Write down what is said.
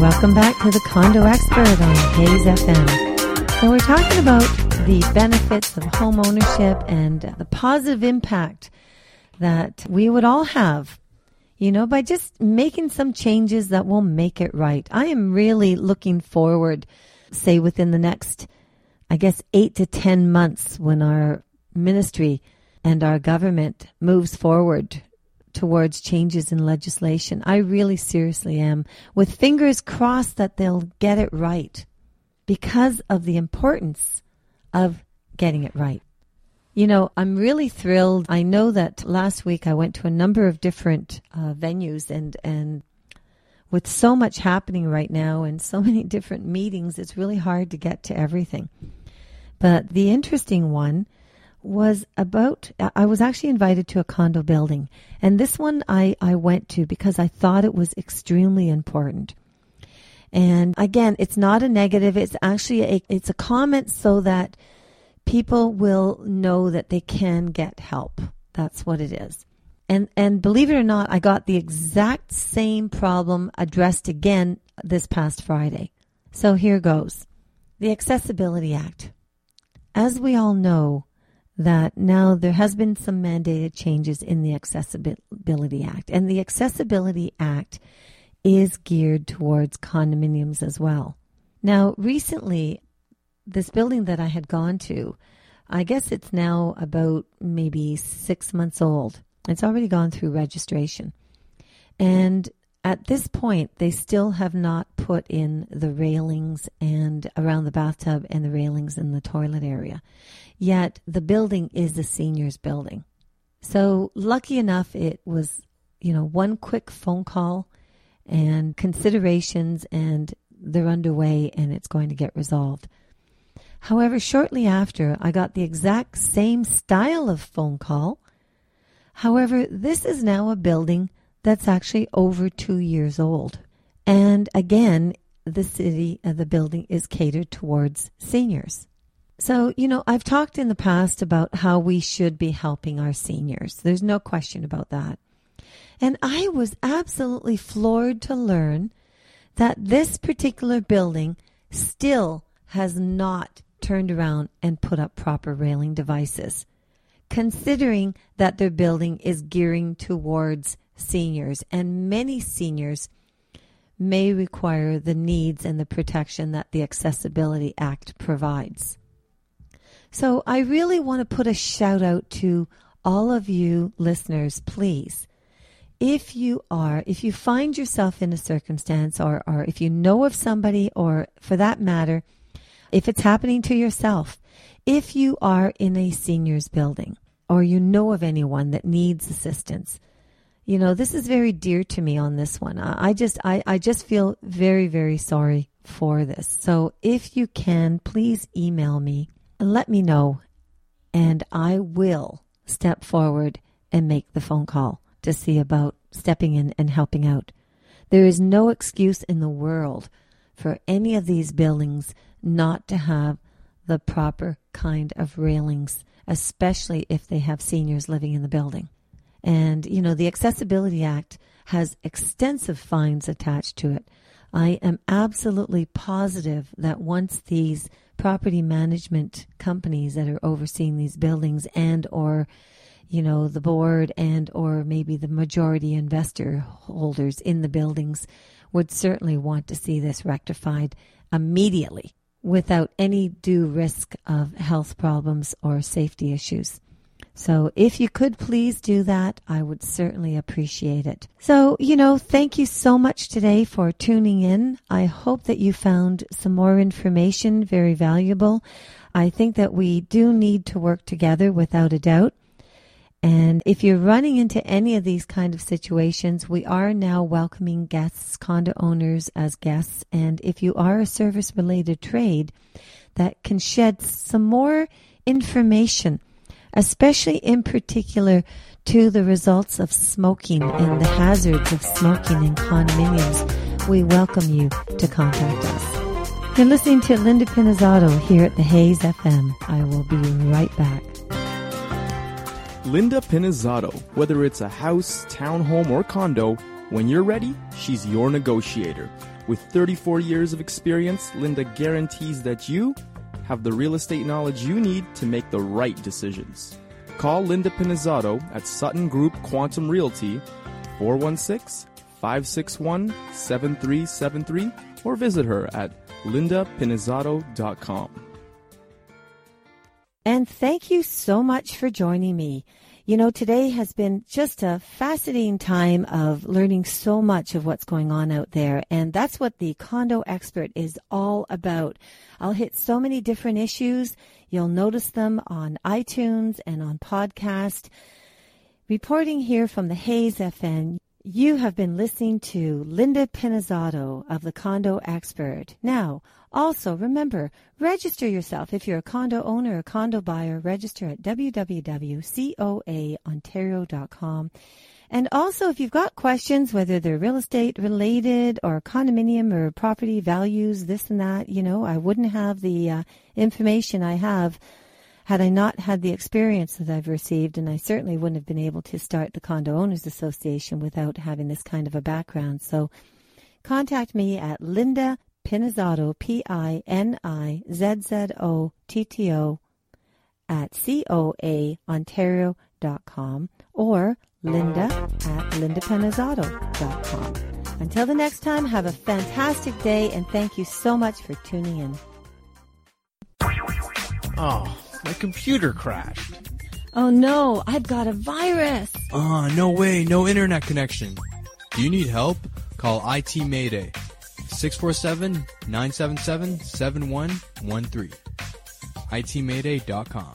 welcome back to the Condo Expert on Hayes FM. So we're talking about the benefits of home ownership and the positive impact that we would all have, you know, by just making some changes that will make it right. I am really looking forward, say within the next, I guess, eight to 10 months when our ministry and our government moves forward towards changes in legislation. I really seriously am, with fingers crossed that they'll get it right because of the importance of getting it right. You know, I'm really thrilled. I know that last week I went to a number of different uh, venues and, and with so much happening right now and so many different meetings, it's really hard to get to everything. But the interesting one was about I was actually invited to a condo building and this one I, I went to because I thought it was extremely important. And again, it's not a negative, it's actually a, it's a comment so that people will know that they can get help. That's what it is. And and believe it or not, I got the exact same problem addressed again this past Friday. So here goes. The Accessibility Act. As we all know, that now there has been some mandated changes in the Accessibility Act. And the Accessibility Act is geared towards condominiums as well. Now, recently, this building that I had gone to, I guess it's now about maybe six months old. It's already gone through registration. And at this point, they still have not put in the railings and around the bathtub and the railings in the toilet area. Yet the building is a seniors building. So lucky enough, it was, you know, one quick phone call and considerations and they're underway and it's going to get resolved. However, shortly after, I got the exact same style of phone call. However, this is now a building that's actually over two years old. And again, the city, uh, the building is catered towards seniors. So, you know, I've talked in the past about how we should be helping our seniors. There's no question about that. And I was absolutely floored to learn that this particular building still has not turned around and put up proper railing devices, considering that their building is gearing towards seniors, and many seniors may require the needs and the protection that the Accessibility Act provides. So I really want to put a shout out to all of you listeners, please. If you are, if you find yourself in a circumstance or, or if you know of somebody or for that matter, if it's happening to yourself, if you are in a seniors building or you know of anyone that needs assistance, you know, this is very dear to me on this one. I just, I, I just feel very, very sorry for this. So if you can, please email me and let me know, and I will step forward and make the phone call to see about stepping in and helping out. There is no excuse in the world for any of these buildings not to have the proper kind of railings, especially if they have seniors living in the building. And, you know, the Accessibility Act has extensive fines attached to it. I am absolutely positive that once these property management companies that are overseeing these buildings and or you know the board and or maybe the majority investor holders in the buildings would certainly want to see this rectified immediately without any due risk of health problems or safety issues. So if you could please do that, I would certainly appreciate it. So, you know, thank you so much today for tuning in. I hope that you found some more information very valuable. I think that we do need to work together without a doubt. And if you're running into any of these kind of situations, we are now welcoming guests, condo owners as guests. And if you are a service related trade that can shed some more information especially in particular to the results of smoking and the hazards of smoking in condominiums, we welcome you to contact us. You're listening to Linda Pinizzotto here at the Hayes FM. I will be right back. Linda Pinizzotto. Whether it's a house, townhome, or condo, when you're ready, she's your negotiator. With 34 years of experience, Linda guarantees that you have the real estate knowledge you need to make the right decisions. Call Linda Pinizzotto at Sutton Group Quantum Realty 416 561 7373 or visit her at lindapinizzotto.com. And thank you so much for joining me. You know, today has been just a fascinating time of learning so much of what's going on out there. And that's what the condo expert is all about. I'll hit so many different issues. You'll notice them on iTunes and on podcast. Reporting here from the Hayes FM, you have been listening to Linda Pinizzotto of the Condo Expert. Now, also remember, register yourself. If you're a condo owner or condo buyer, register at www.coaontario.com. And also, if you've got questions, whether they're real estate related or condominium or property values, this and that, you know, I wouldn't have the uh, information I have had I not had the experience that I've received, and I certainly wouldn't have been able to start the Condo Owners Association without having this kind of a background. So contact me at Linda Pinizzotto, P-I-N-I-Z-Z-O-T-T-O at coaontario.com or linda at lindapinizzotto.com. Until the next time, have a fantastic day and thank you so much for tuning in. Oh. My computer crashed. Oh no, I've got a virus. Ah, no way, no internet connection. Do you need help? Call IT Mayday. 647-977-7113. itmayday.com.